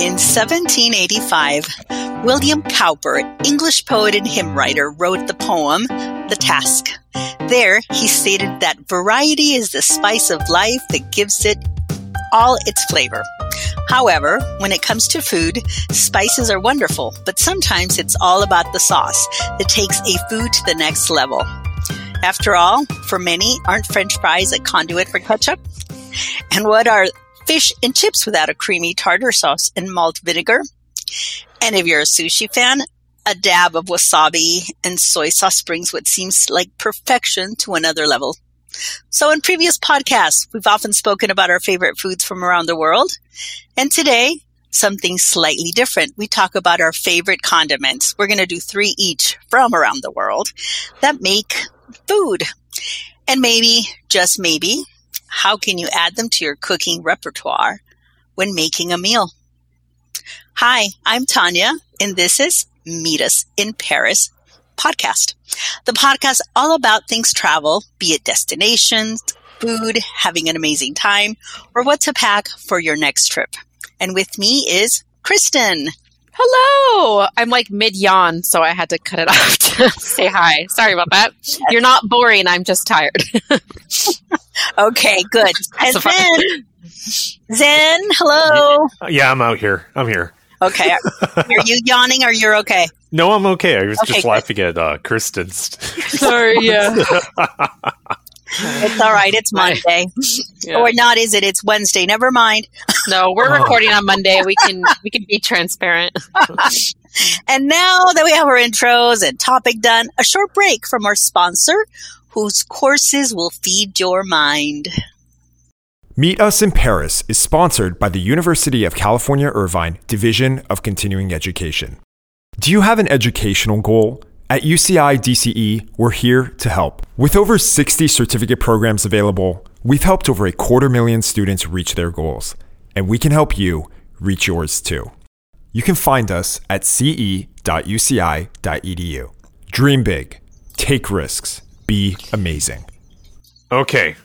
In 1785, William Cowper, English poet and hymn writer, wrote the poem The Task. There, he stated that variety is the spice of life that gives it all its flavor. However, when it comes to food, spices are wonderful, but sometimes it's all about the sauce that takes a food to the next level. After all, for many, aren't french fries a conduit for ketchup? And what are fish and chips without a creamy tartar sauce and malt vinegar? And if you're a sushi fan, a dab of wasabi and soy sauce brings what seems like perfection to another level. So in previous podcasts, we've often spoken about our favorite foods from around the world. And today, something slightly different. We talk about our favorite condiments. We're going to do three each from around the world that make food. And maybe, just maybe, how can you add them to your cooking repertoire when making a meal? Hi, I'm Tanya, and this is Meet Us in Paris podcast. The podcast all about things travel, be it destinations, food, having an amazing time, or what to pack for your next trip. And with me is Kristen. Hello. I'm like mid yawn, so I had to cut it off to say hi. Sorry about that. You're not boring. I'm just tired. okay, good. And Zen, Zen, hello. Yeah, I'm out here. I'm here. Okay. Are you yawning or you're okay? No, I'm okay. I was okay, just good. laughing at uh, Kristen's. Sorry, yeah. It's all right. It's Monday. Yeah. Or not, is it? It's Wednesday. Never mind. No, we're oh. recording on Monday. We can we can be transparent. and now that we have our intros and topic done, a short break from our sponsor, whose courses will feed your mind. Meet Us in Paris is sponsored by the University of California Irvine Division of Continuing Education. Do you have an educational goal? At UCI DCE, we're here to help. With over 60 certificate programs available, we've helped over a quarter million students reach their goals, and we can help you reach yours too. You can find us at ce.uci.edu. Dream big, take risks, be amazing. Okay,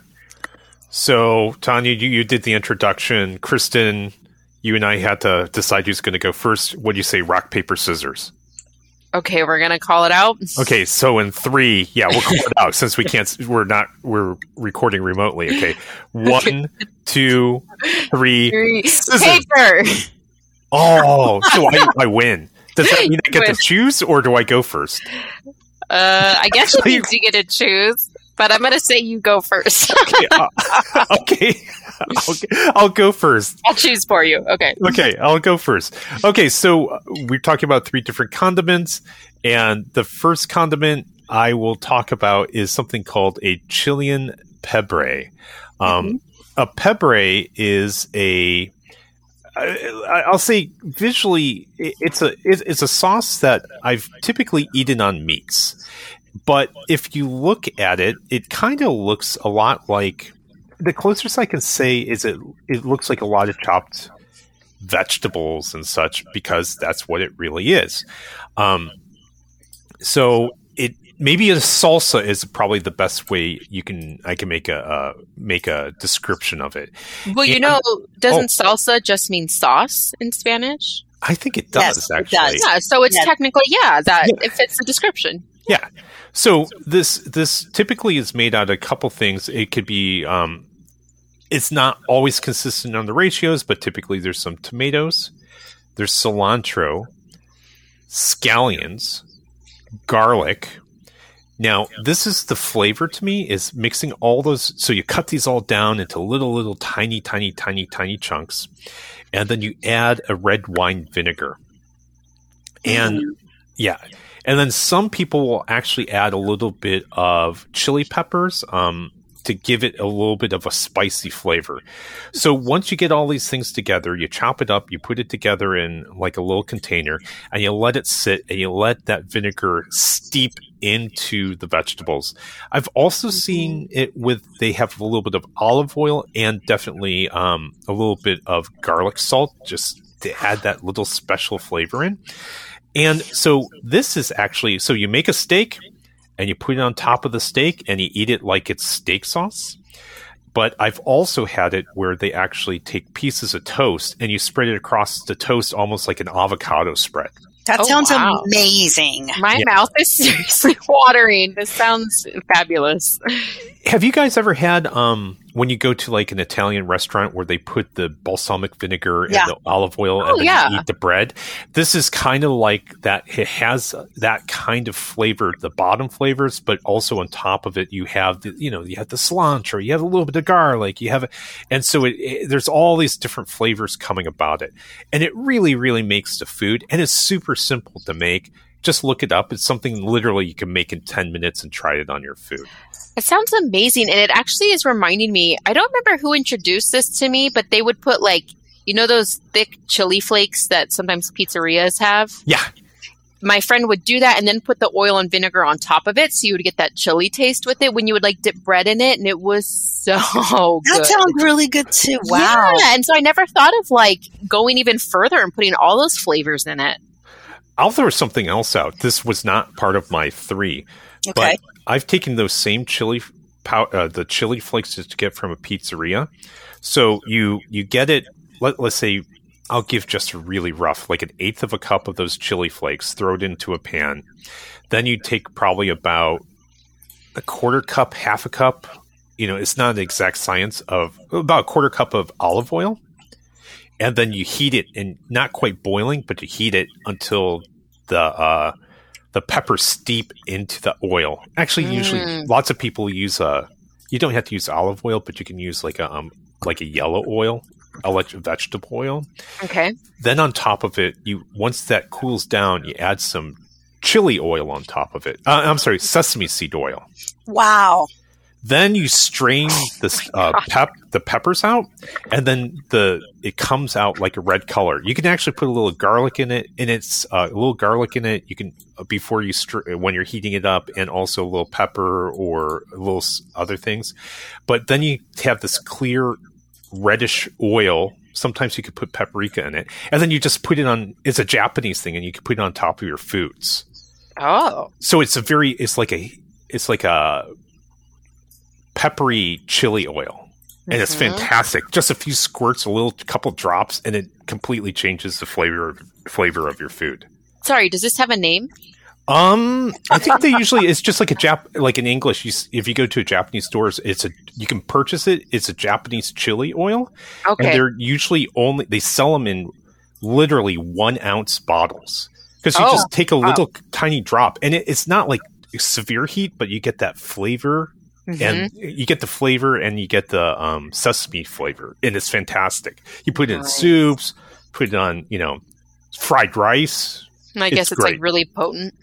so, Tanya, you, you did the introduction. Kristen, you and I had to decide who's going to go first. What do you say, rock, paper, scissors? Okay, we're going to call it out. Okay, so in three, yeah, we'll call it out since we can't, we're not, we're recording remotely. Okay. One, two, three, three. Paper. Oh, so I, I win. Does that mean I get to choose or do I go first? Uh, I guess it means you get to choose but I'm going to say you go first. okay. Uh, okay. okay. I'll go first. I'll choose for you. Okay. Okay. I'll go first. Okay. So uh, we're talking about three different condiments. And the first condiment I will talk about is something called a Chilean pebre. Um, mm-hmm. A pebre is a I'll say visually, it's a it's a sauce that I've typically eaten on meats, but if you look at it, it kind of looks a lot like the closest I can say is it it looks like a lot of chopped vegetables and such because that's what it really is. Um, so it maybe a salsa is probably the best way you can I can make a uh, make a description of it. Well, you and, know, doesn't oh, salsa just mean sauce in Spanish? I think it does yes, actually. It does. Yeah, so it's yes. technically yeah that yeah. it fits the description. Yeah. So this this typically is made out of a couple things. It could be um, it's not always consistent on the ratios, but typically there's some tomatoes, there's cilantro, scallions, garlic. Now, this is the flavor to me is mixing all those. So you cut these all down into little, little, tiny, tiny, tiny, tiny chunks, and then you add a red wine vinegar. And mm. yeah, and then some people will actually add a little bit of chili peppers um, to give it a little bit of a spicy flavor. So once you get all these things together, you chop it up, you put it together in like a little container, and you let it sit and you let that vinegar steep into the vegetables. I've also seen it with they have a little bit of olive oil and definitely um, a little bit of garlic salt just to add that little special flavor in. And so this is actually so you make a steak and you put it on top of the steak and you eat it like it's steak sauce. but I've also had it where they actually take pieces of toast and you spread it across the toast almost like an avocado spread. That Oh, sounds wow. amazing. My Yeah. mouth is seriously watering. This sounds fabulous. Have you guys ever had um when you go to like an Italian restaurant where they put the balsamic vinegar Yeah. and the olive oil Oh, and then yeah. you eat the bread? This is kind of like that. It has that kind of flavor, the bottom flavors, but also on top of it, you have the you know you have the cilantro, you have a little bit of garlic, you have, and so it, it there's all these different flavors coming about it, and it really really makes the food, and it's super simple to make. Just look it up. It's something literally you can make in ten minutes and try it on your food. It sounds amazing. And it actually is reminding me I don't remember who introduced this to me, but they would put like, you know, those thick chili flakes that sometimes pizzerias have? Yeah, My friend would do that and then put the oil and vinegar on top of it. So you would get that chili taste with it when you would like dip bread in it. And it was so good. That sounds really good too. Wow. Yeah, and so I never thought of like going even further and putting all those flavors in it. I'll throw something else out. This was not part of my three, Okay. but I've taken those same chili pow- uh, the chili flakes that you get from a pizzeria. So you you get it. Let, let's say I'll give just a really rough, like an eighth of a cup of those chili flakes. Throw it into a pan. Then you take probably about a quarter cup, half a cup. You know, it's not an exact science of about a quarter cup of olive oil and then you heat it and not quite boiling, but you heat it until the uh, the peppers steep into the oil. Actually, usually Mm. lots of people use uh you don't have to use olive oil, but you can use like a um like a yellow oil, a vegetable oil. Okay. Then on top of it, you once that cools down, you add some chili oil on top of it. Uh, I'm sorry, sesame seed oil. Wow. Then you strain this uh, pep the peppers out, and then the it comes out like a red color. You can actually put a little garlic in it, and it's uh, a little garlic in it. You can uh, before you str- when you're heating it up, and also a little pepper or a little s- other things. But then you have this clear reddish oil. Sometimes you could put paprika in it, and then you just put it on. It's a Japanese thing, and you can put it on top of your foods Oh. so it's a very it's like a it's like a peppery chili oil and it's Mhm. fantastic just a few squirts a little couple drops and it completely changes the flavor flavor of your food Sorry, does this have a name? um i think they usually it's just like a jap like in english you, if you go to a japanese stores it's a you can purchase it it's a japanese chili oil and Okay. they're usually only they sell them in literally one ounce bottles because you Oh, just take a wow. little tiny drop and it, it's not like severe heat but you get that flavor Mhm. and you get the flavor and you get the um, sesame flavor and it's fantastic you put it in Nice. soups put it on you know fried rice I guess it's it's, great. like really potent.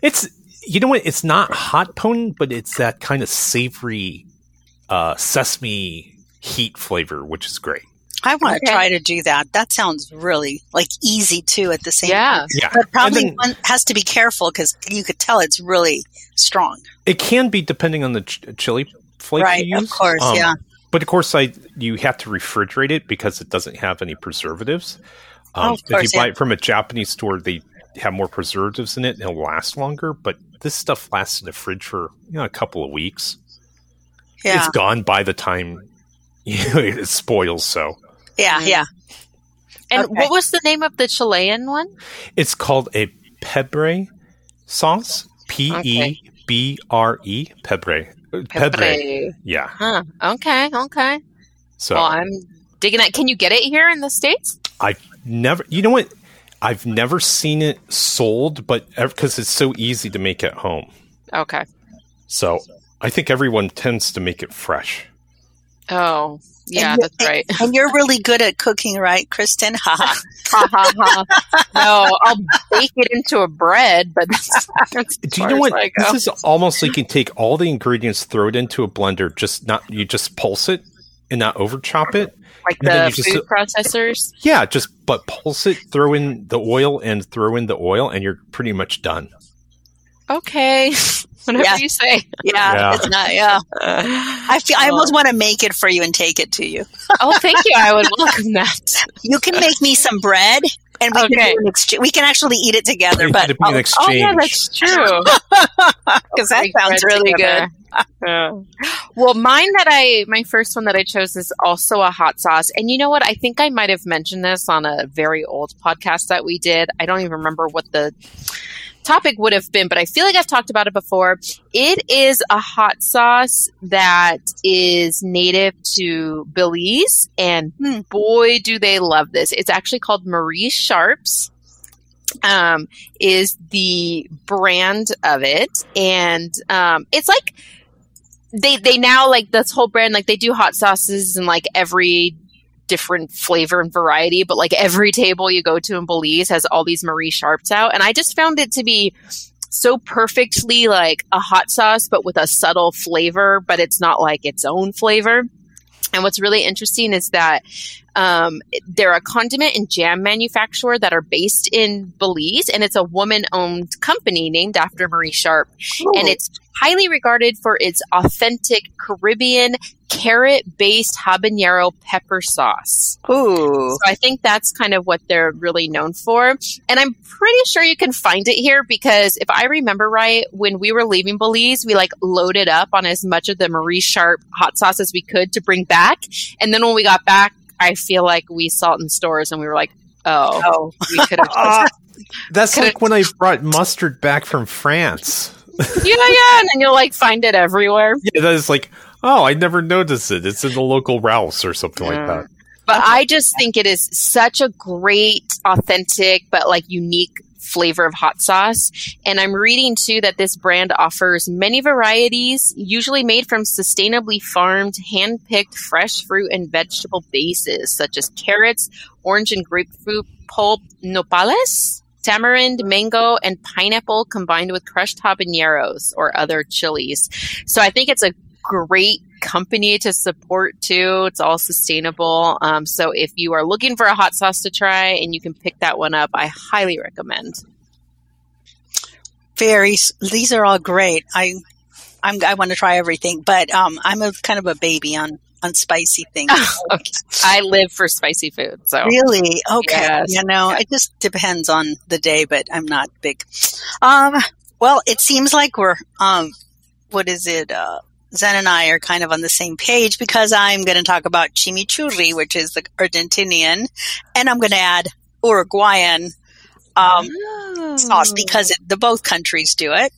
it's you know what it's not hot potent but it's that kind of savory uh, sesame heat flavor which is great I want to Okay. try to do that. That sounds really like easy too at the same Yeah. time. yeah But probably then- one has to be careful because you could tell it's really strong. It can be depending on the ch- chili flakes right, you use. of course, Um, yeah. But of course, I you have to refrigerate it because it doesn't have any preservatives. Um, Oh, of if course, you buy yeah. it from a Japanese store, they have more preservatives in it and it'll last longer. But this stuff lasts in the fridge for you know a couple of weeks. Yeah, It's gone by the time you know, it spoils. So yeah, yeah. And Okay. what was the name of the Chilean one? it's called a pebre sauce. P E B R E pebre. Pebre. Yeah. Huh. Okay. Okay. So Well, I'm digging that. Can you get it here in the states? I've never you know what i've never seen it sold but because it's so easy to make at home Okay. so i think everyone tends to make it fresh Oh, yeah, that's right. And you're really good at cooking, right, Kristen? Haha. ha ha ha. No, I'll bake it into a bread, but that's, that's do you know what I go. this is almost like you can take all the ingredients throw it into a blender just not you just pulse it and not over chop it like and the you just- food processors. yeah just but pulse it throw in the oil and throw in the oil and you're pretty much done Okay, whatever Yeah. you say. Yeah, Yeah. it's not. Yeah, I feel. I almost want to make it for you and take it to you. oh, thank you. I would welcome that. You can make me some bread and we Okay. can do an exchange. We can actually eat it together, but had to be Oh, oh yeah, that's true. because that sounds really together. good. Well, mine that I my first one that I chose is also a hot sauce. And you know what? I think I might have mentioned this on a very old podcast that we did. I don't even remember what the topic would have been, but I feel like I've talked about it before. It is a hot sauce that is native to Belize and Hmm. boy do they love this. It's actually called Marie Sharps. Um, is the brand of it, and um, it's like they they now like this whole brand like they do hot sauces and like every different flavor and variety but like every table you go to in belize has all these marie sharps out and i just found it to be so perfectly like a hot sauce but with a subtle flavor but it's not like its own flavor. And what's really interesting is that um, they're a condiment and jam manufacturer that are based in Belize, and it's a woman owned company named after Marie Sharp and it's highly regarded for its authentic Caribbean carrot based habanero pepper sauce. Ooh. So I think that's kind of what they're really known for. And I'm pretty sure you can find it here because if I remember right, when we were leaving Belize, we like loaded up on as much of the Marie Sharp hot sauce as we could to bring back. And then when we got back, I feel like we saw it in stores and we were like, oh, Oh. we could have Ah, that's Could- like when I brought mustard back from France. yeah, yeah. And then you'll like find it everywhere. Yeah, that is like, oh, I never noticed it. It's in the local Ralph's or something like that. But I just think it is such a great, authentic, but like unique flavor of hot sauce. And I'm reading too that this brand offers many varieties, usually made from sustainably farmed, hand picked fresh fruit and vegetable bases, such as carrots, orange and grapefruit pulp, nopales, tamarind, mango, and pineapple combined with crushed habaneros or other chilies. So I think it's a great company to support too. It's all sustainable. Um, so if you are looking for a hot sauce to try and you can pick that one up, I highly recommend. Very. These are all great. I, I'm. I want to try everything, but um, I'm a kind of a baby on on spicy things. okay. I live for spicy food. So Really? Okay. Yes. You know, it just depends on the day, but I'm not big. Um, well, it seems like we're, um, what is it? Uh, Zen and I are kind of on the same page because I'm going to talk about chimichurri, which is the Argentinian, and I'm going to add Uruguayan, um, sauce because it, the both countries do it.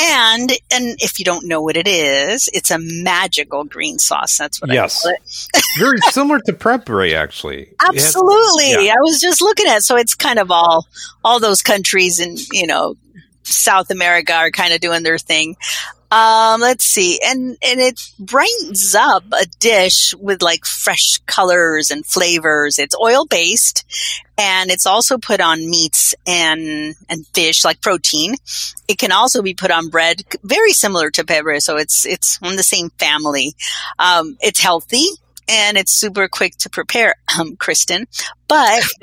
And and if you don't know what it is, it's a magical green sauce. That's what Yes. I call it. Very similar to Prepray, actually. It has- Absolutely. yeah. I was just looking at it. so it's kind of all all those countries and you know, South America are kind of doing their thing. Um, let's see. And and it brightens up a dish with like fresh colors and flavors. It's oil based and it's also put on meats and and fish like protein. It can also be put on bread, very similar to pebre, so it's it's from the same family. Um, it's healthy and it's super quick to prepare, um, Kristen. But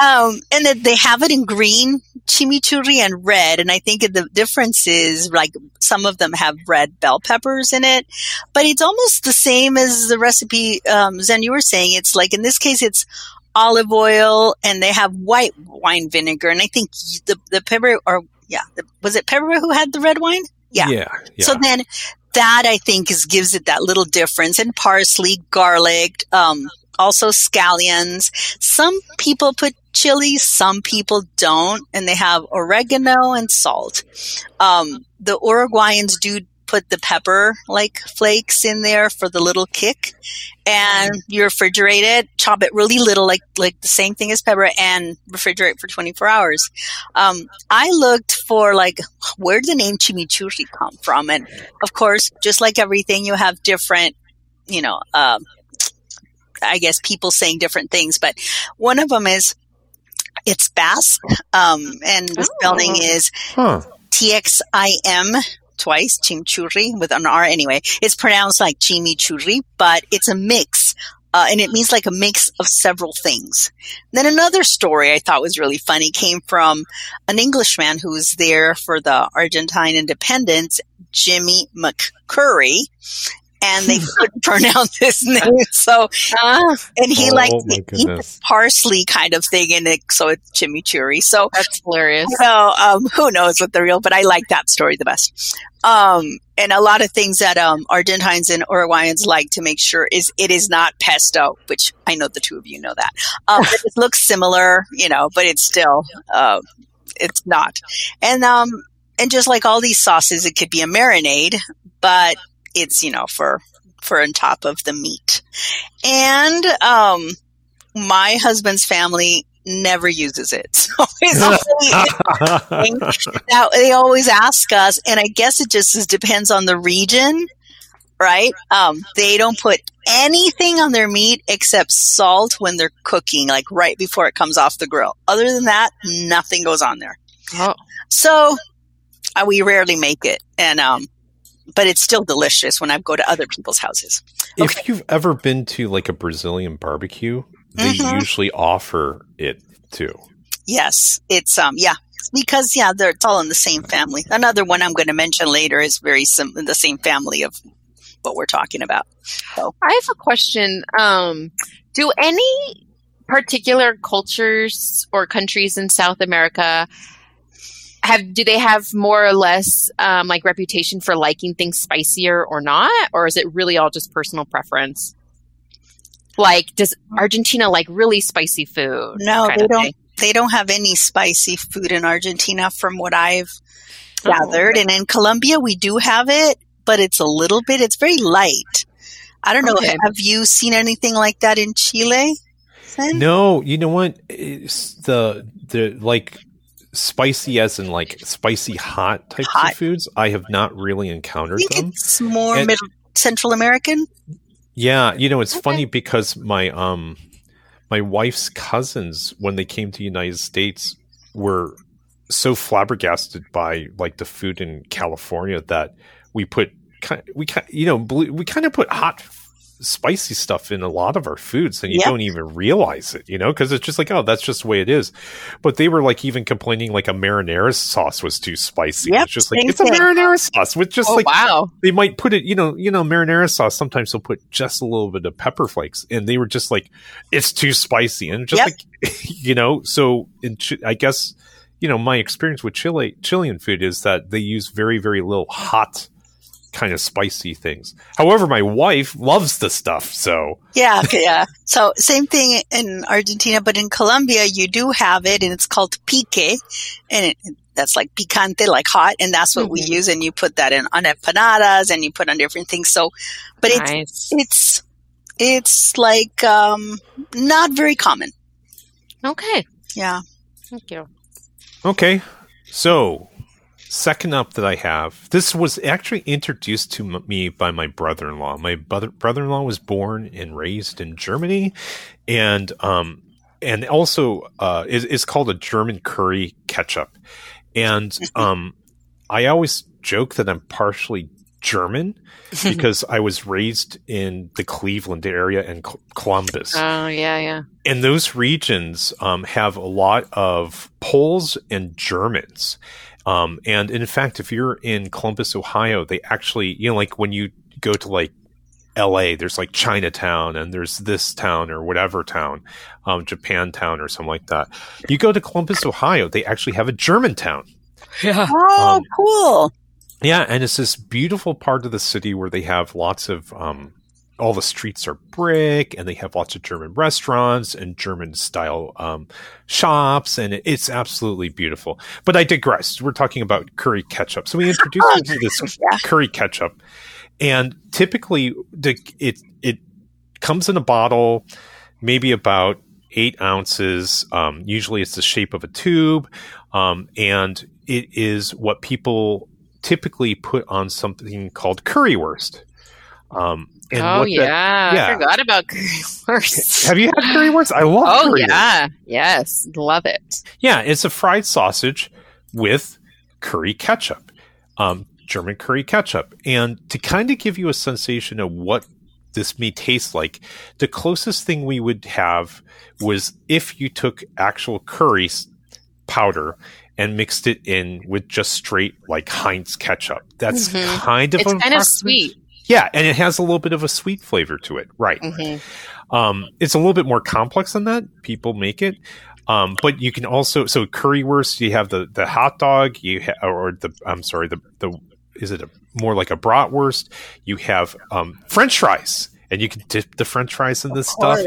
um, and that they have it in green chimichurri and red, and I think the difference is like some of them have red bell peppers in it, but it's almost the same as the recipe. Um, Zen, you were saying it's like in this case it's olive oil and they have white wine vinegar, and I think the the pepper or yeah, the, was it pepper who had the red wine? Yeah. Yeah. yeah. So then that I think is gives it that little difference and parsley, garlic, um, also scallions. Some people put chili, some people don't, and they have oregano and salt. Um, the Uruguayans do put the pepper like flakes in there for the little kick and you refrigerate it, chop it really little, like, like the same thing as pepper and refrigerate for 24 hours. Um, I looked for like, where did the name chimichurri come from? And of course, just like everything, you have different, you know, um, I guess people saying different things, but one of them is it's Basque, um, and the spelling Oh. is huh. T X I M twice, chimichurri with an R anyway. It's pronounced like chimichurri, but it's a mix. Uh, and it means like a mix of several things. Then another story I thought was really funny came from an Englishman who was there for the Argentine independence, Jimmy McCurry. And they couldn't pronounce his name. So, Ah, and he Oh, liked to eat the parsley kind of thing in it, so it's chimichurri. So, that's hilarious. so um, who knows what the real? But I like that story the best. Um, and a lot of things that um, Argentines and Uruguayans like to make sure is it is not pesto, which I know the two of you know that. Um, it looks similar, you know, but it's still uh, it's not. And um, and just like all these sauces, it could be a marinade, but it's you know for for on top of the meat. And um, my husband's family never uses it, so now they always ask us, and I guess it just is, depends on the region, right? Um, they don't put anything on their meat except salt when they're cooking, like right before it comes off the grill. Other than that, nothing goes on there. Oh, So uh, we rarely make it, and um, but it's still delicious when I go to other people's houses. If you've ever been to like a Brazilian barbecue, they Mhm. usually offer it too. Yes, it's um, yeah, because yeah, they're it's all in the same family. Another one I'm going to mention later is very sim- the same family of what we're talking about. So I have a question. Um, do any particular cultures or countries in South America have do they have more or less um, like reputation for liking things spicier or not, or is it really all just personal preference? Like, does Argentina like really spicy food? No, they don't. thing? They don't have any spicy food in Argentina, from what I've Oh, gathered. And in Colombia, we do have it, but it's a little bit. It's very light. I don't know. Okay. Have you seen anything like that in Chile? Zen? No, you know what? It's the the like spicy as in like spicy hot types Hot. of foods. I have not really encountered them. it's more And- Middle Central American. Yeah, you know, it's Okay. funny because my um my wife's cousins when they came to the United States were so flabbergasted by like the food in California that we put kind we kind you know we kind of put hot spicy stuff in a lot of our foods and you Yep. don't even realize it you know because it's just like oh that's just the way it is but they were like even complaining like a marinara sauce was too spicy Yep, it's just like it's a marinara sauce with just Oh like wow! they might put it, you know, you know, marinara sauce. Sometimes they'll put just a little bit of pepper flakes, and they were just like, it's too spicy, and just Yep. like, you know. So, in, I guess, you know, my experience with Chile Chilean food is that they use very, very little hot, kind of spicy things. However, my wife loves the stuff, so Yeah, yeah. So same thing in Argentina, but in Colombia you do have it, and it's called pique, and it, that's like picante, like hot, and that's what we Mhm. use. And you put that in on empanadas, and you put on different things. So, but it's it's it's like um not very common. Okay, Yeah. thank you. Okay. So, second up that I have, this was actually introduced to m- me by my brother in law. My brother brother in law was born and raised in Germany, and um, and also uh, is is called a German curry ketchup. And um, I always joke that I'm partially German because I was raised in the Cleveland area and Col- Columbus Oh yeah, yeah. and those regions um, have a lot of Poles and Germans. Um, and in fact, if you're in Columbus, Ohio, they actually, you know, like when you go to like LA, there's like Chinatown and there's this town or whatever town, um, Japantown or something like that. You go to Columbus, Ohio, they actually have a Germantown. Yeah. Oh, Um, cool. Yeah, and it's this beautiful part of the city where they have lots of um, all the streets are brick, and they have lots of German restaurants and German style um, shops, and it's absolutely beautiful. But I digress. We're talking about curry ketchup, so we introduced you to this Yeah. curry ketchup, and typically the it it comes in a bottle, maybe about eight ounces. Um, usually, it's the shape of a tube, um, and it is what people typically put on something called currywurst. Um, oh what that- yeah. yeah. I forgot about currywurst. have you had currywurst? I love. oh yeah, yes, love it. Yeah, it's a fried sausage with curry ketchup, um, German curry ketchup. And to kind of give you a sensation of what this may taste like, the closest thing we would have was if you took actual curry powder and mixed it in with just straight like Heinz ketchup. That's Mhm. kind of It's kind of sweet. Yeah, and it has a little bit of a sweet flavor to it, right? Mm-hmm. Um, it's a little bit more complex than that. People make it, um, but you can also so currywurst. You have the the hot dog. You ha- or the I'm sorry the the is it a, more like a bratwurst? You have um, French fries, and you can dip the French fries in this stuff,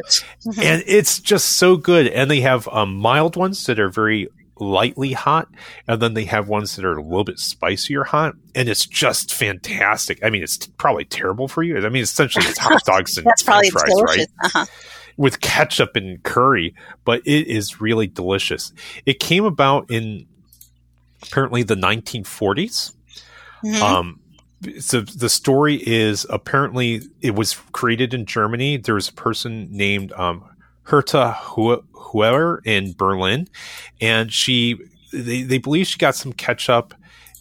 and it's just so good. And they have um, mild ones that are very lightly hot, and then they have ones that are a little bit spicier hot, and it's just fantastic. I mean, it's t- probably terrible for you. I mean, essentially, it's hot dogs and That's probably French fries, delicious. right? Uh-huh. with ketchup and curry, but it is really delicious. It came about in apparently the 1940s. Mhm. Um, so the story is apparently it was created in Germany. There was a person named um, Herta Hu- Heuwer in Berlin, and she they, they believe she got some ketchup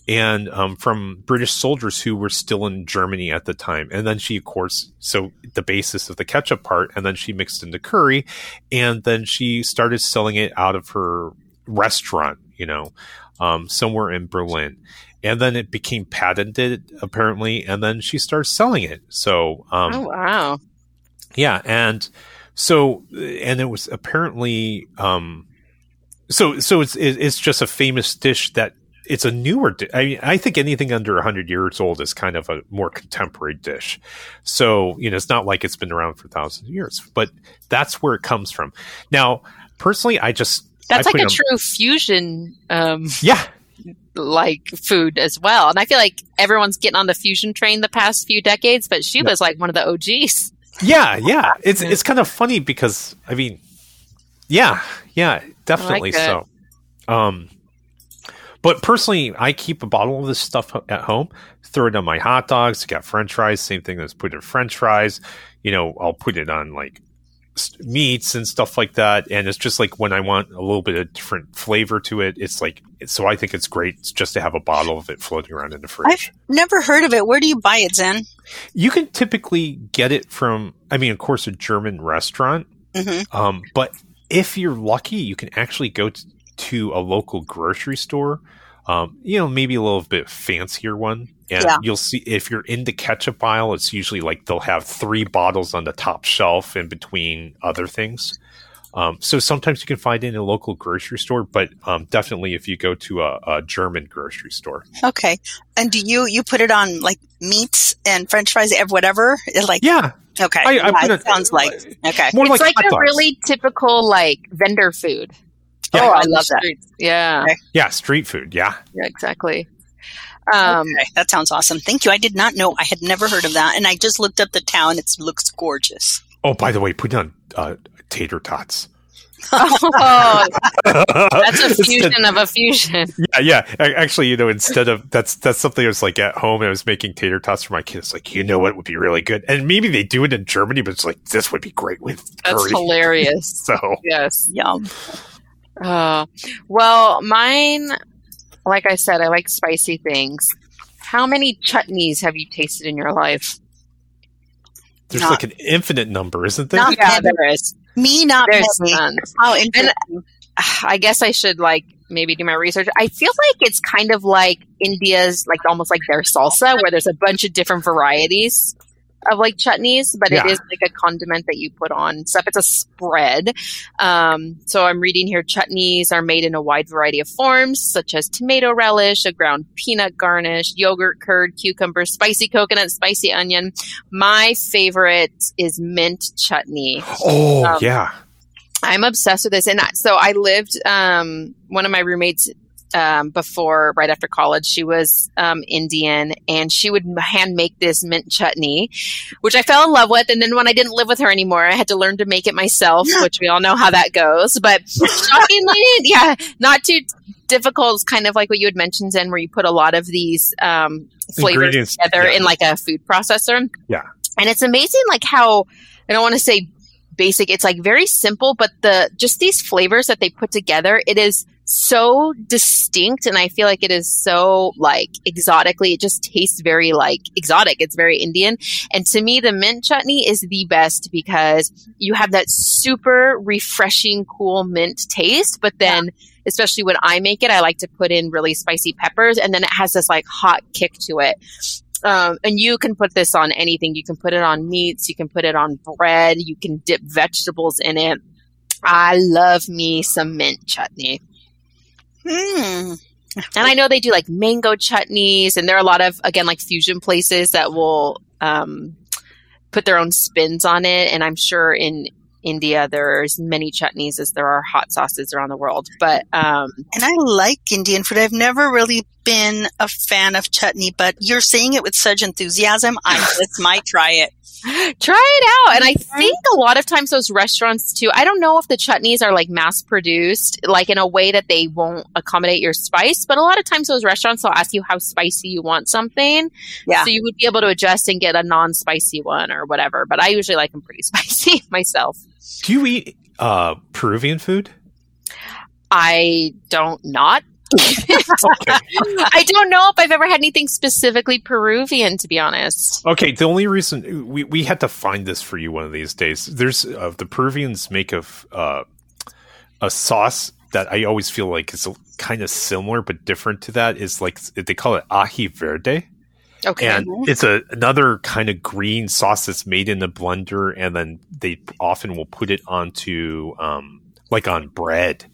and um, from British soldiers who were still in Germany at the time. And then she, of course, so the basis of the ketchup part, and then she mixed into curry, and then she started selling it out of her restaurant, you know, um, somewhere in Berlin. And then it became patented, apparently, and then she started selling it. So, um, oh wow. yeah, and so and it was apparently um so so it's it's just a famous dish that it's a newer di- I mean I think anything under 100 years old is kind of a more contemporary dish. So, you know, it's not like it's been around for thousands of years, but that's where it comes from. Now, personally, I just That's I like a on- true fusion um Yeah, like food as well. And I feel like everyone's getting on the fusion train the past few decades, but Shuba's like one of the OGs. Yeah, yeah. It's it's kind of funny because I mean, yeah, yeah, definitely it. so. Um, but personally, I keep a bottle of this stuff at home. Throw it on my hot dogs. Got French fries. Same thing as put in French fries. You know, I'll put it on like meats and stuff like that. And it's just like when I want a little bit of different flavor to it. It's like so. I think it's great just to have a bottle of it floating around in the fridge. I've never heard of it. Where do you buy it, Zen? You can typically get it from, I mean, of course, a German restaurant. hmm Um, but if you're lucky, you can actually go t- to a local grocery store. Um, you know, maybe a little bit fancier one, and Yeah. you'll see if you're into ketchup aisle, it's usually like they'll have three bottles on the top shelf in between other things. Um, so sometimes you can find it in a local grocery store, but um, definitely if you go to a, a German grocery store. Okay. And do you you put it on like meats and French fries, ev- whatever? It, Like Yeah, okay, I- I Yeah, put it it- sounds like okay. more it's like, like, a dogs. really typical like vendor food. Yeah. Oh, I love that. Yeah, Okay. yeah street food. Yeah, yeah, exactly. Um, okay, that sounds awesome. Thank you. I did not know. I had never heard of that, and I just looked up the town. It looks gorgeous. Oh, by the way, put on uh, tater tots. oh, that's a Instead- fusion of a fusion. Yeah, yeah. Actually, you know, instead of that's that's something I was like at home. and I was making tater tots for my kids. Like, you know what would be really good, and maybe they do it in Germany, but it's like this would be great with curry. That's curry. hilarious. So, Yes. Yum. Uh, well, mine, like I said, I like spicy things. How many chutneys have you tasted in your life? there's Not- like an infinite number, isn't there? Not Yeah, many. there is. Me, not There's many. tons. How interesting. I guess I should like maybe do my research. I feel like it's kind of like India's, like almost like their salsa, where there's a bunch of different varieties of like chutneys, but Yeah. it is like a condiment that you put on stuff. It's a spread. Um, so I'm reading here chutneys are made in a wide variety of forms, such as tomato relish, a ground peanut garnish, yogurt, curd, cucumber, spicy coconut, spicy onion. My favorite is mint chutney. Oh, Um, yeah. I'm obsessed with this. And I- so I lived, um, one of my roommates, um, before, right after college, she was, um, Indian and she would hand make this mint chutney, which I fell in love with. And then when I didn't live with her anymore, I had to learn to make it myself, which we all know how that goes. But shockingly, yeah, not too difficult. It's kind of like what you had mentioned, Zen, where you put a lot of these, um, flavors Ingredients, together yeah. in like a food processor. Yeah. And it's amazing, like how, I don't want to say basic. It's like very simple, but the just these flavors that they put together, it is so distinct and I feel like it is so like exotically it just tastes very like exotic. It's very Indian. And to me the mint chutney is the best because you have that super refreshing cool mint taste, but then especially when I make it, I like to put in really spicy peppers and then it has this like hot kick to it. Um, and you can put this on anything. You can put it on meats. You can put it on bread. You can dip vegetables in it. I love me some mint chutney. Hmm. And I know they do like mango chutneys, and there are a lot of again like fusion places that will um, put their own spins on it. And I'm sure in India there's many chutneys as there are hot sauces around the world. But um, And I like Indian food. I've never really been a fan of chutney, but you're saying it with such enthusiasm. I just might try it. try it out. And I think a lot of times those restaurants too. I don't know if the chutneys are like mass produced, like in a way that they won't accommodate your spice. But a lot of times those restaurants will ask you how spicy you want something. Yeah. So you would be able to adjust and get a non-spicy one or whatever. But I usually like them pretty spicy myself. Do you eat uh, Peruvian food? I don't not. Okay. I don't know if I've ever had anything specifically Peruvian, to be honest. Okay, the only reason we, we had to find this for you one of these days. There's uh, the Peruvians make a uh, a sauce that I always feel like is kind of similar but different to that. Is like they call it ají verde, Okay. and it's a another kind of green sauce that's made in the blender, and then they often will put it onto um, like on bread.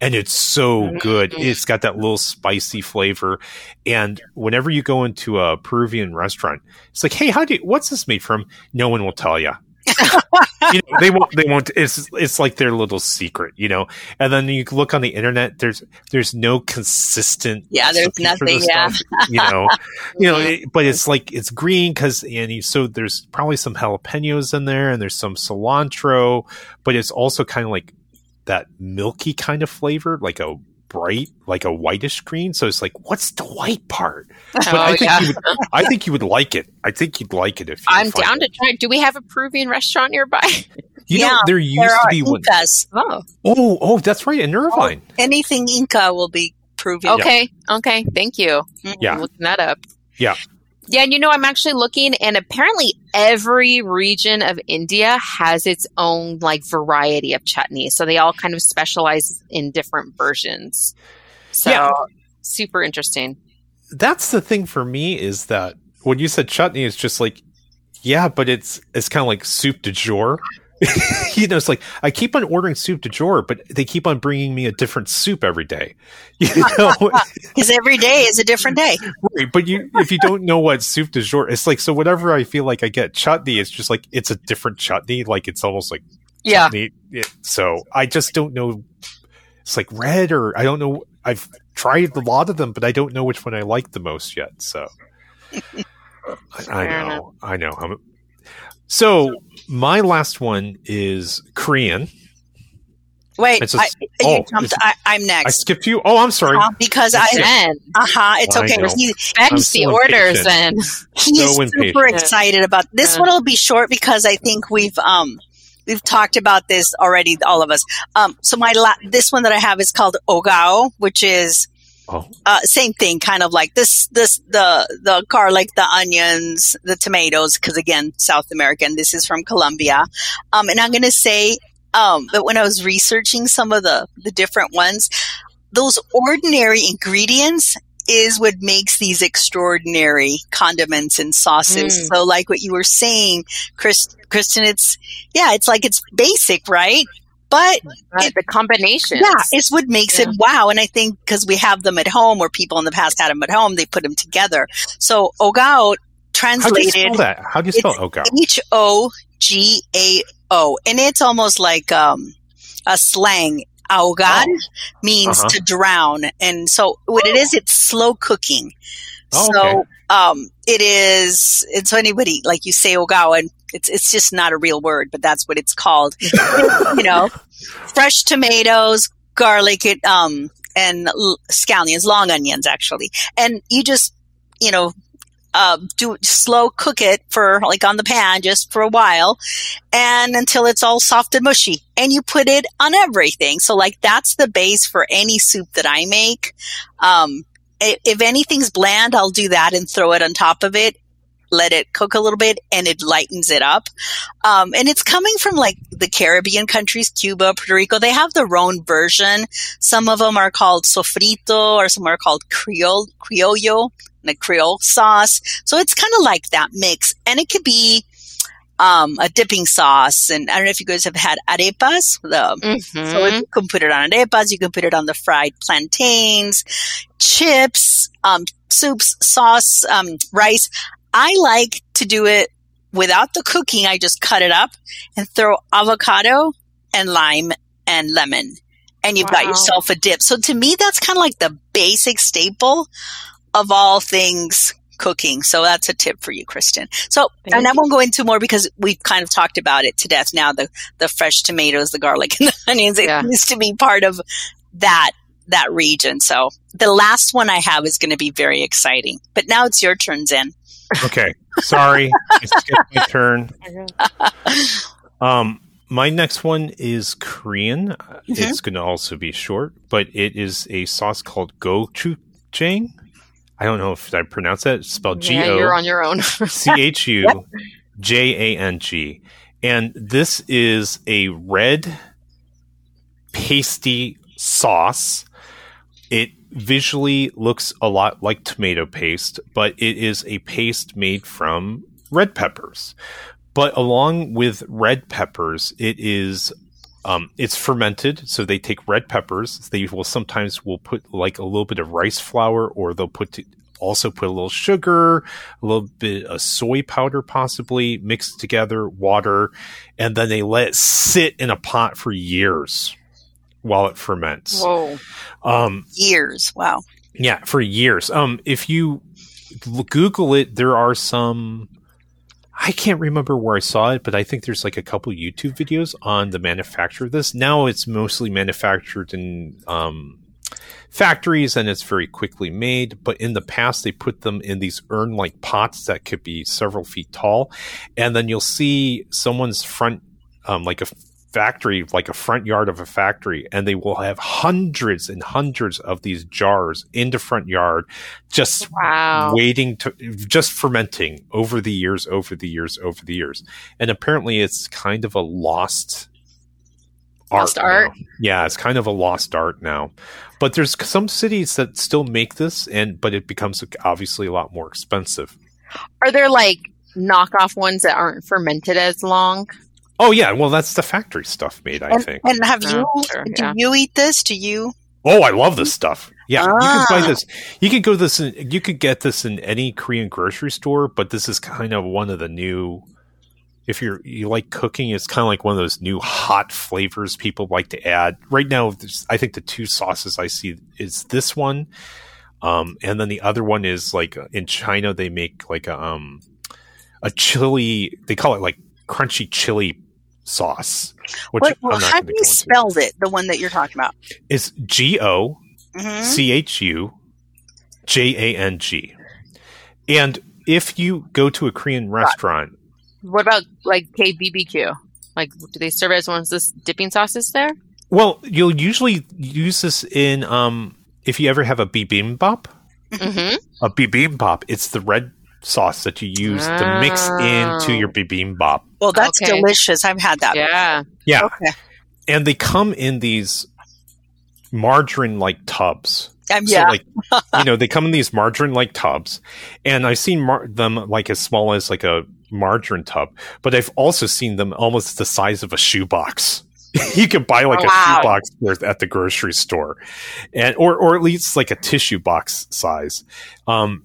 And it's so mm-hmm. good. Mm-hmm. It's got that little spicy flavor. And whenever you go into a Peruvian restaurant, it's like, hey, how do you, what's this made from? No one will tell you. you know, they won't. They won't. It's it's like their little secret, you know. And then you look on the internet. There's there's no consistent. Yeah, there's nothing, yeah. stuff, you know, you know. It, but it's like it's green because and you, so there's probably some jalapenos in there, and there's some cilantro, but it's also kind of like that milky kind of flavor, like a bright, like a whitish green. So it's like, what's the white part? But Oh, I think yeah. you would, I think you would like it. I think you'd like it if you I'm down it. to try. Do we have a Peruvian restaurant nearby? You know, Yeah, there used There to be one. Incas. Oh, Oh, oh, that's right, in oh, Irvine. Anything Inca will be Peruvian. okay, okay. Thank you. Yeah. I'm looking that up. Yeah. Yeah, and you know, I'm actually looking, and apparently every region of India has its own like variety of chutney. So they all kind of specialize in different versions. So Yeah. super interesting. That's the thing for me is that when you said chutney, it's just like, yeah, but it's it's kind of like soup de jour. you know, it's like I keep on ordering soup de jour, but they keep on bringing me a different soup every day. You know, Because every day is a different day. Right, but you if you don't know what soup de jour, it's like so. Whenever I feel like I get chutney, it's just like it's a different chutney. Like it's almost like Yeah. chutney. So I just don't know. It's like red or I don't know. I've tried a lot of them, but I don't know which one I like the most yet. So I, know, I know. I'm, so my last one is Korean. Wait, It's you oh, jumped, I, I'm next. I skipped you. Oh, I'm sorry. Uh, because I, Then uh huh, it's I okay. know. He, expect I'm the orders impatient. then. he is So super excited about this Yeah. one. Will be short because I think we've um we've talked about this already, all of us. Um, so my la- this one that I have is called Hogao, which is Oh, uh, same thing, kind of like this, this, the, the garlic, the onions, the tomatoes, because again, South American, this is from Colombia. Um, and I'm going to say, um, that when I was researching some of the, the different ones, those ordinary ingredients is what makes these extraordinary condiments and sauces. Mm. So like what you were saying, Chris, Kristen, it's, yeah, it's like it's basic, right? But Uh, the combination yeah, it's what makes Yeah. it wow. And I think because we have them at home, or people in the past had them at home, they put them together. So hogao how do you translated spell that? How do you spell Hogao? H O G A O, and it's almost like um, a slang. Ahogar means Uh-huh. to drown, and so what it is, it's slow cooking. Oh, so okay. um, it is. And so anybody like you say hogao, and it's it's just not a real word, but that's what it's called. you know, fresh tomatoes, garlic, it um, and l- scallions, long onions, actually, and you just you know. Uh, do slow cook it for like on the pan just for a while and until it's all soft and mushy and you put it on everything so like that's the base for any soup that i make um, if anything's bland i'll do that and throw it on top of it let it cook a little bit and it lightens it up. Um, and it's coming from like the Caribbean countries, Cuba, Puerto Rico. They have their own version. Some of them are called sofrito or some are called criollo, criollo, the creole sauce. So it's kind of like that mix and it could be um, a dipping sauce. And I don't know if you guys have had arepas. The, Mhm. So you can put it on arepas, you can put it on the fried plantains, chips, um, soups, sauce, um, rice. I like to do it without the cooking. I just cut it up and throw avocado and lime and lemon. And you've got yourself a dip. So to me, that's kind of like the basic staple of all things cooking. So that's a tip for you, Kristen. So, Thank and I won't go into more because we've kind of talked about it to death now. The the fresh tomatoes, the garlic, and the onions. It Yeah. used to be part of that that region. So the last one I have is going to be very exciting. But now it's your turn, Zen. Okay. Sorry. I skipped my turn. Um, my next one is Korean. Uh, It's going to also be short, but it is a sauce called gochujang. I don't know if I pronounce that. It's spelled G Yeah, you're on your own. C H U J A N G. And this is a red pasty sauce. It visually looks a lot like tomato paste, but it is a paste made from red peppers. But along with red peppers, it is um, it's fermented, so they take red peppers. They will sometimes will put like a little bit of rice flour, or they'll put t- also put a little sugar, a little bit of soy powder, possibly mixed together, water, and then they let it sit in a pot for years while it ferments. Whoa. Um, Years. Wow. yeah, for years. Um, if you Google it, there are some. I can't remember where I saw it, but I think there's like a couple YouTube videos on the manufacture of this. Now it's mostly manufactured in um, factories and it's very quickly made. But in the past, they put them in these urn like pots that could be several feet tall. And then you'll see someone's front, um, like a factory, like a front yard of a factory, and they will have hundreds and hundreds of these jars in the front yard, just Wow. waiting to, just fermenting over the years, over the years, over the years. And apparently, it's kind of a lost. Lost now. art? Yeah, it's kind of a lost art now. But there's some cities that still make this, and but it becomes obviously a lot more expensive. Are there like knockoff ones that aren't fermented as long? Oh yeah, well that's the factory stuff made, I and, think. and have you? Oh, sure, do yeah. you eat this? Do you? Oh, I love this stuff. Yeah, you can buy Ah. this. You can go this. In, you could get this in any Korean grocery store, but this is kind of one of the new. If you're you like cooking, it's kind of like one of those new hot flavors people like to add. Right now, I think the two sauces I see is this one, um, and then the other one is like uh, in China they make like a um, a chili. They call it like crunchy chili sauce. Which What, I'm how do you spell it? The one that you're talking about? is G O. C H U J A N G. And if you go to a Korean restaurant, What about like KBBQ? Like, do they serve as one of those dipping sauces there? well, you'll usually use this in um if you ever have a bibimbap, Mm-hmm. a bibimbap, it's the red sauce that you use to mix into your bibimbap. Well, that's Okay. delicious. I've had that. Yeah. Yeah, Okay. and they come in these margarine like tubs. Um, So, yeah. like, you know, they come in these margarine like tubs, and I've seen mar- them like as small as like a margarine tub, but I've also seen them almost the size of a shoebox. you can buy like Oh, a wow. shoebox worth at the grocery store, and or or at least like a tissue box size. Um,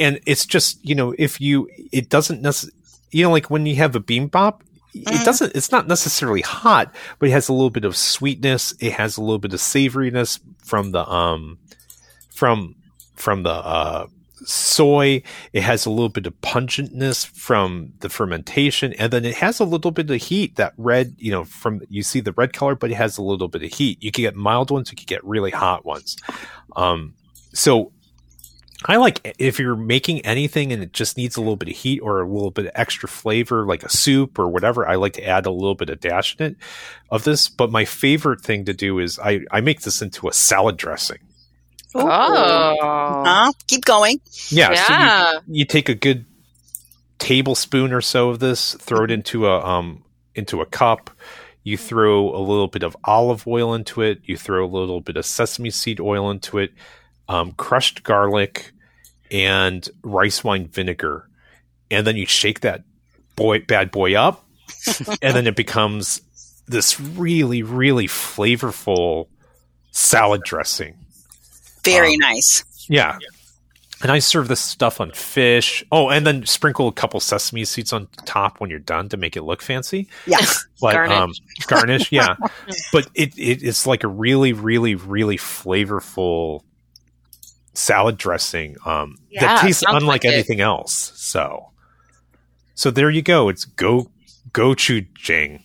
and it's just you know if you it doesn't necessarily you know like when you have a bibimbap. It Mhm. doesn't. It's not necessarily hot, but it has a little bit of sweetness. It has a little bit of savoriness from the um, from from the uh, soy. It has a little bit of pungentness from the fermentation, and then it has a little bit of heat. That red, you know, from you see the red color, but it has a little bit of heat. You can get mild ones. You can get really hot ones. Um, so I like if you're making anything and it just needs a little bit of heat or a little bit of extra flavor, like a soup or whatever. I like to add a little bit of dash in it of this. But my favorite thing to do is I, I make this into a salad dressing. Ooh. Oh. Huh? Keep going. Yeah. So you, you take a good tablespoon or so of this. Throw it into a um into a cup. You throw a little bit of olive oil into it. You throw a little bit of sesame seed oil into it. Um, crushed garlic and rice wine vinegar, and then you shake that boy bad boy up, and then it becomes this really really flavorful salad dressing. Very Um, nice. Yeah. And I serve this stuff on fish. Oh, and then sprinkle a couple sesame seeds on top when you're done to make it look fancy. Yeah. But Garnish. um garnish, yeah. but it, it it's like a really, really, really flavorful salad dressing um Yeah, that tastes unlike like it. anything else. So so there you go. It's go gochujang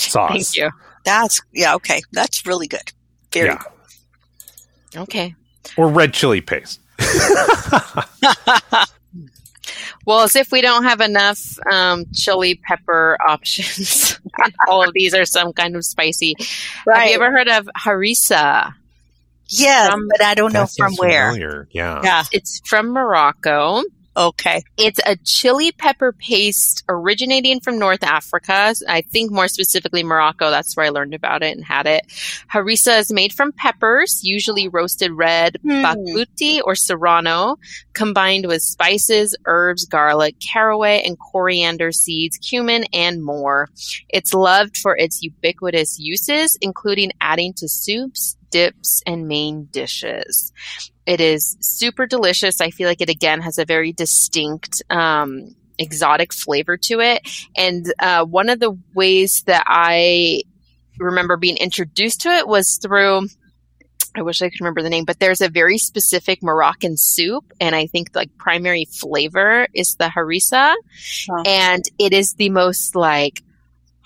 sauce. Thank you. That's yeah, okay. That's really good. Very Yeah. Okay. Or red chili paste. Well, as if we don't have enough um, chili pepper options. All of these are some kind of spicy. Have you ever heard of harissa? Yeah, From- but I don't know from where. familiar. Yeah. Yeah. It's from Morocco. Okay. It's a chili pepper paste originating from North Africa. I think more specifically Morocco. That's where I learned about it and had it. Harissa is made from peppers, usually roasted red, Hmm. Baklouti or serrano, combined with spices, herbs, garlic, caraway, and coriander seeds, cumin, and more. It's loved for its ubiquitous uses, including adding to soups, dips, and main dishes. It is super delicious. I feel like it again has a very distinct, um, exotic flavor to it. And uh, one of the ways that I remember being introduced to it was through. I wish I could remember the name, but there's a very specific Moroccan soup, and I think like primary flavor is the harissa, Oh. and it is the most like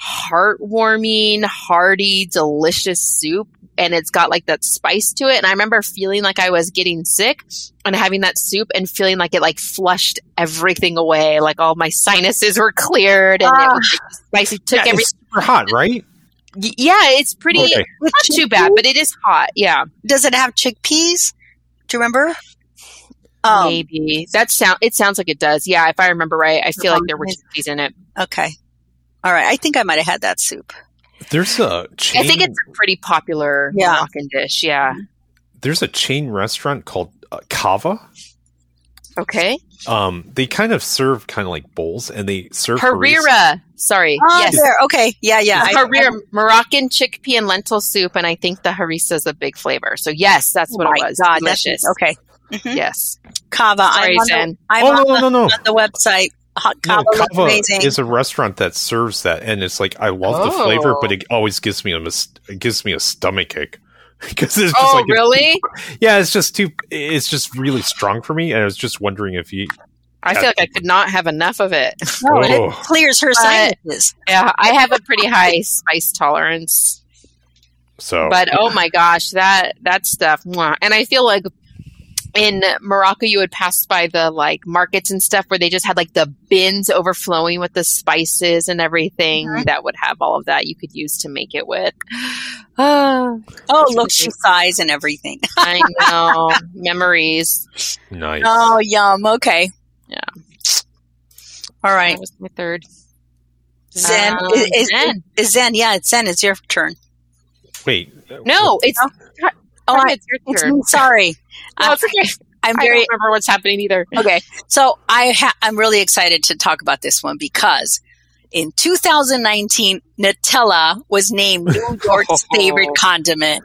heartwarming, hearty, delicious soup. And it's got like that spice to it. And I remember feeling like I was getting sick and having that soup and feeling like it like flushed everything away. Like all my sinuses were cleared and it Ah. was like, spicy. Took Yeah, every, it's super hot, right? Yeah, it's pretty, Okay. With not too bad, but it is hot. Yeah. Does it have chickpeas? Do you remember? Um, Maybe that sound, it sounds like it does. Yeah. If I remember right, I feel like there were chickpeas in it. Okay. All right. I think I might have had that soup. There's a chain. I think it's a pretty popular Yeah. Moroccan dish. Yeah. there's a chain restaurant called uh, Cava. Okay. Um, they kind of serve kind of like bowls, and they serve harissa. Harira. Sorry. Oh, yes. there. Okay. Yeah, yeah. I- Harira, Moroccan chickpea and lentil soup, and I think the harissa is a big flavor. So yes, that's what Oh it was. God, that's- Delicious. Okay. Mhm. Yes. Cava. Sorry, I'm on, the, I'm Oh on, no, no, no, on the website. Hot no! Cava amazing. is a restaurant that serves that, and it's like I love the flavor, Oh. but it always gives me a mis- it gives me a stomach ache because it's just Oh, like really? yeah, it's just too it's just really strong for me, and I was just wondering if you I feel like I could not have enough of it. no, Oh. it clears her But- sinuses. Yeah, I have a pretty high spice tolerance. so. But oh my gosh, that that stuff. And I feel like in Morocco you would pass by the like markets and stuff where they just had like the bins overflowing with the spices and everything Mhm. that would have all of that you could use to make it with. Ah, Oh, look, she sighs and everything. I know. Memories. nice. Oh, yum. Okay. Yeah. All right. That right. was my third. Zen. Um, is, is, Zen. is Zen. Yeah, it's Zen. It's your turn. Wait, No, it's Oh, I, it's your it's turn. me. Sorry. No, it's okay. I'm I very don't remember what's happening either. Okay, so I ha- I'm really excited to talk about this one because in 2019, Nutella was named New York's favorite condiment.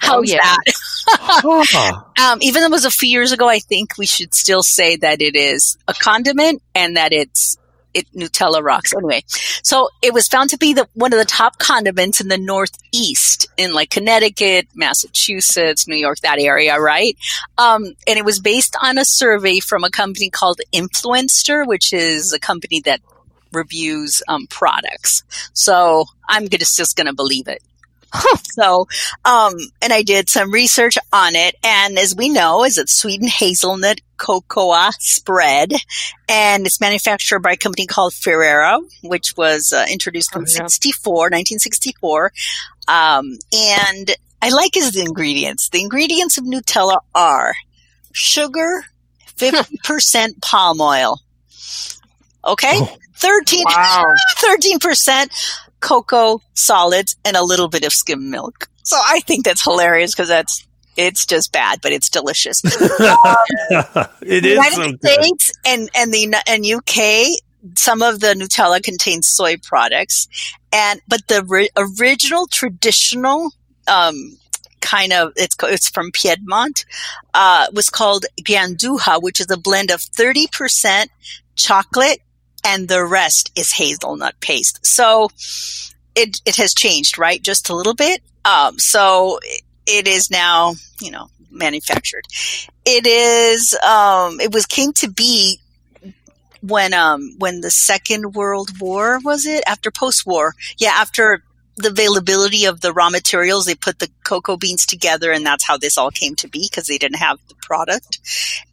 How's Oh, yeah. that? Um, even though it was a few years ago, I think we should still say that it is a condiment and that it's it Nutella rocks. Anyway, so it was found to be the one of the top condiments in the Northeast, in like Connecticut, Massachusetts, New York, that area, right? Um, and it was based on a survey from a company called Influenster, which is a company that reviews um, products. So I'm just going to believe it. so, um, and I did some research on it. And as we know, is it's sweet and hazelnut cocoa spread, and it's manufactured by a company called Ferrero, which was uh, introduced in Oh, yeah. 64, 1964. Um, and I like is the ingredients. The ingredients of Nutella are sugar, 50% palm oil, Okay, Oh. 13 Wow. 13% cocoa solids and a little bit of skim milk. So I think that's hilarious because that's it's just bad, but it's delicious. it is United so good. States and and the and UK, some of the Nutella contains soy products, and but the ri- original traditional um, kind of it's co- it's from Piedmont uh, was called Gianduja, which is a blend of thirty percent chocolate and the rest is hazelnut paste. So it it has changed, right? Just a little bit. Um, so it is now, you know, manufactured. It is. Um, it was came to be when um when the Second World War was it after post war? Yeah, after the availability of the raw materials, they put the cocoa beans together, and that's how this all came to be because they didn't have the product.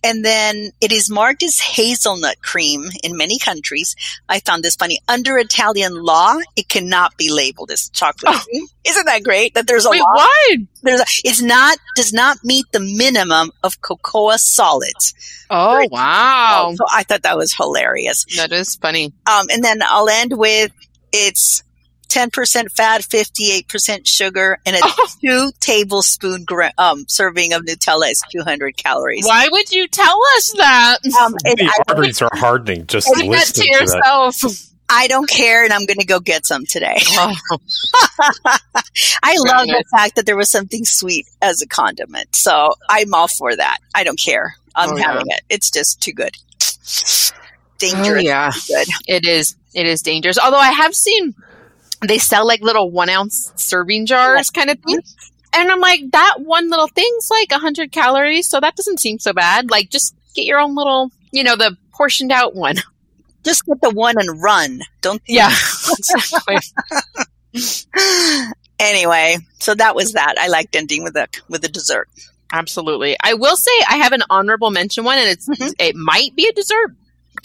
And then it is marked as hazelnut cream in many countries. I found this funny. Under Italian law, it cannot be labeled as chocolate Oh. cream. Isn't that great that there's a Wait, law? what? There's a, it's not does not meet the minimum of cocoa solids. Oh, Right. wow. So I thought that was hilarious. That is funny. Um, and then I'll end with it's 10% fat, 58% sugar, and a Oh. two tablespoon gra- um, serving of Nutella is 200 calories. Why would you tell us that? Um, The I, arteries are hardening just Keep that to to that. I don't care, and I'm going to go get some today. Oh, I love nice. the fact that there was something sweet as a condiment. So I'm all for that. I don't care. I'm Oh, yeah. having it. It's just too good. Dangerous. yeah. Good. It is. It is dangerous. Although I have seen they sell like little one ounce serving jars kind of thing. And I'm like, that one little thing's like 100 calories. So that doesn't seem so bad. Like, just get your own little, you know, the portioned out one. Just get the one and run. Don't. Yeah. anyway, so that was that. I liked ending with a with a dessert. Absolutely. I will say I have an honorable mention one, and it's Mhm. it might be a dessert.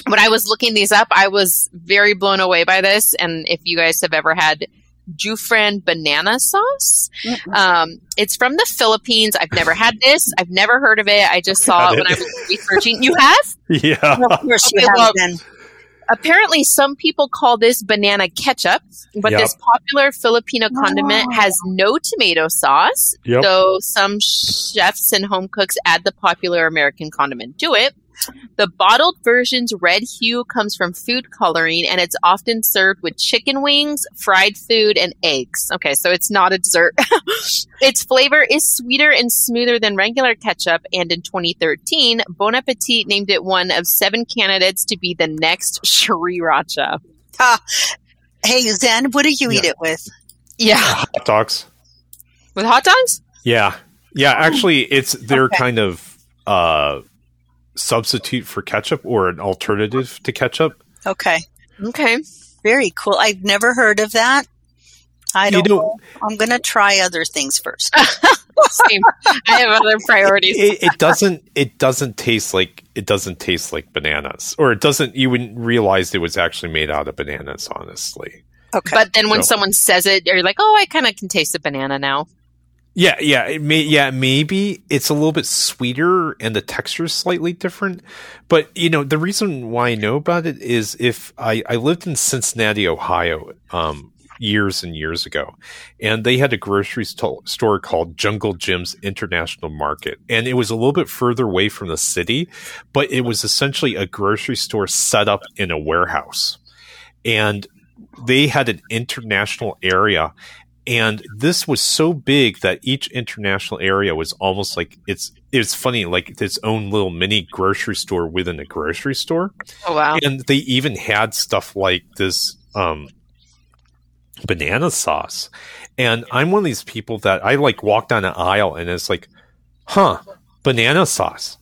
When I was looking these up, I was very blown away by this. And if you guys have ever had Jufran banana sauce, um, it's from the Philippines. I've never had this. I've never heard of it. I just saw it when I was researching. You have? Yeah. Of course, you Okay, have well. Apparently, some people call this banana ketchup, but Yep. this popular Filipino condiment has no tomato sauce. Yep. Though some chefs and home cooks add the popular American condiment to it. The bottled version's red hue comes from food coloring and it's often served with chicken wings, fried food, and eggs. Okay, so it's not a dessert. its flavor is sweeter and smoother than regular ketchup, and in 2013, Bon Appetit named it one of seven candidates to be the next sriracha. Hey, Zen, what do you eat it with? Yeah. Hot dogs. With hot dogs? Yeah. Yeah. Actually, it's their Okay. kind of uh, substitute for ketchup or an alternative to ketchup. Okay, Okay. very cool. I've never heard of that. I don't know- know. I'm going to try other things first. Same. I have other priorities. It, it doesn't. It doesn't taste like. It doesn't taste like bananas, or it doesn't. You wouldn't realize it was actually made out of bananas. Honestly. Okay. But then when So- someone says it, you're like, oh, I kind of can taste the banana now. Yeah, yeah, it may, yeah, maybe it's a little bit sweeter and the texture is slightly different. But you know, the reason why I know about it is if I, I lived in Cincinnati, Ohio, um, years and years ago, and they had a grocery sto- store called Jungle Jim's International Market, and it was a little bit further away from the city, but it was essentially a grocery store set up in a warehouse, and they had an international area and this was so big that each international area was almost like it's it's funny like its own little mini grocery store within a grocery store. Oh, wow. and they even had stuff like this um banana sauce. And i'm one of these people that i like walk down an aisle and it's like huh banana sauce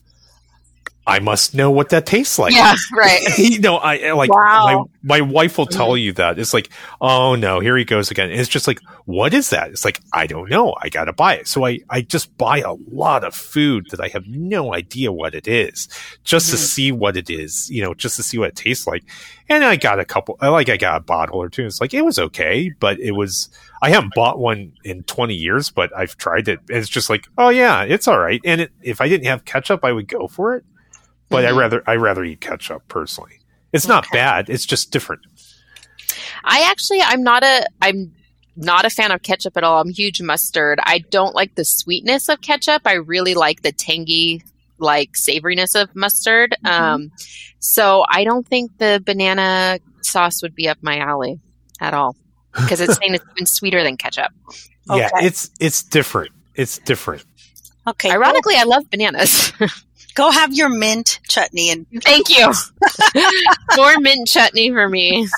i must know what that tastes like yeah, right. you know, I like Wow. my my wife will tell you that it's like, oh no, here he goes again. And it's just like, what is that? It's like, I don't know. I gotta buy it. So I I just buy a lot of food that I have no idea what it is, just to Mhm. see what it is. You know, just to see what it tastes like. And I got a couple. Like I got a bottle or two. It's like it was okay, but it was. I haven't bought one in 20 years, but I've tried it. And it's just like, oh yeah, it's all right. And it, if I didn't have ketchup, I would go for it. But I Mhm. rather I rather eat ketchup personally. It's not Okay. bad. It's just different. I actually, I'm not a, I'm not a fan of ketchup at all. I'm huge mustard. I don't like the sweetness of ketchup. I really like the tangy, like savoriness of mustard. Um, so I don't think the banana sauce would be up my alley at all because it's saying it's even sweeter than ketchup. Yeah, it's it's different. It's different. Okay. go- Ironically, I love bananas. go, have your mint chutney and Thank you. More mint chutney for me.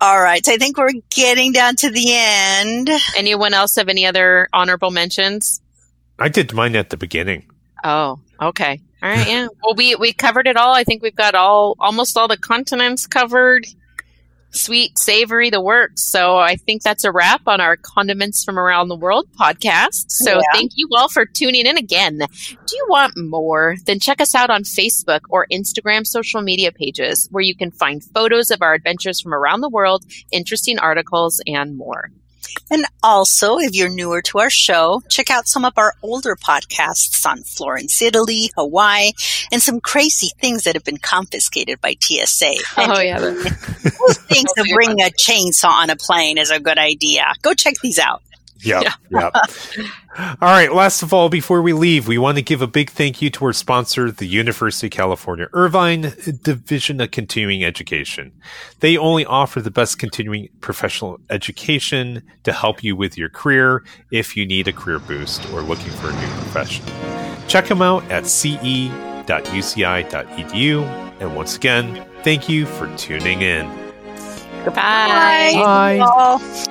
All right. So I think we're getting down to the end. Anyone else have any other honorable mentions? I did mine at the beginning. Oh, okay. All right, yeah. Well, we we covered it all. I think we've got all almost all the continents covered. Sweet, savory, the works. So I think that's a wrap on our Condiments from Around the World podcast. So Yeah. thank you all for tuning in again. Do you want more? Then check us out on Facebook or Instagram social media pages where you can find photos of our adventures from around the world, interesting articles, and more. And also, if you're newer to our show, check out some of our older podcasts on Florence, Italy, Hawaii, and some crazy things that have been confiscated by TSA. Oh yeah. Who thinks of bringing a chainsaw on a plane is a good idea? Go check these out. Yep. Yep. all right. Last of all, before we leave, we want to give a big thank you to our sponsor, the University of California Irvine Division of Continuing Education. They only offer the best continuing professional education to help you with your career if you need a career boost or looking for a new profession. Check them out at ce.uci.edu. And once again, thank you for tuning in. Goodbye. Bye. Bye.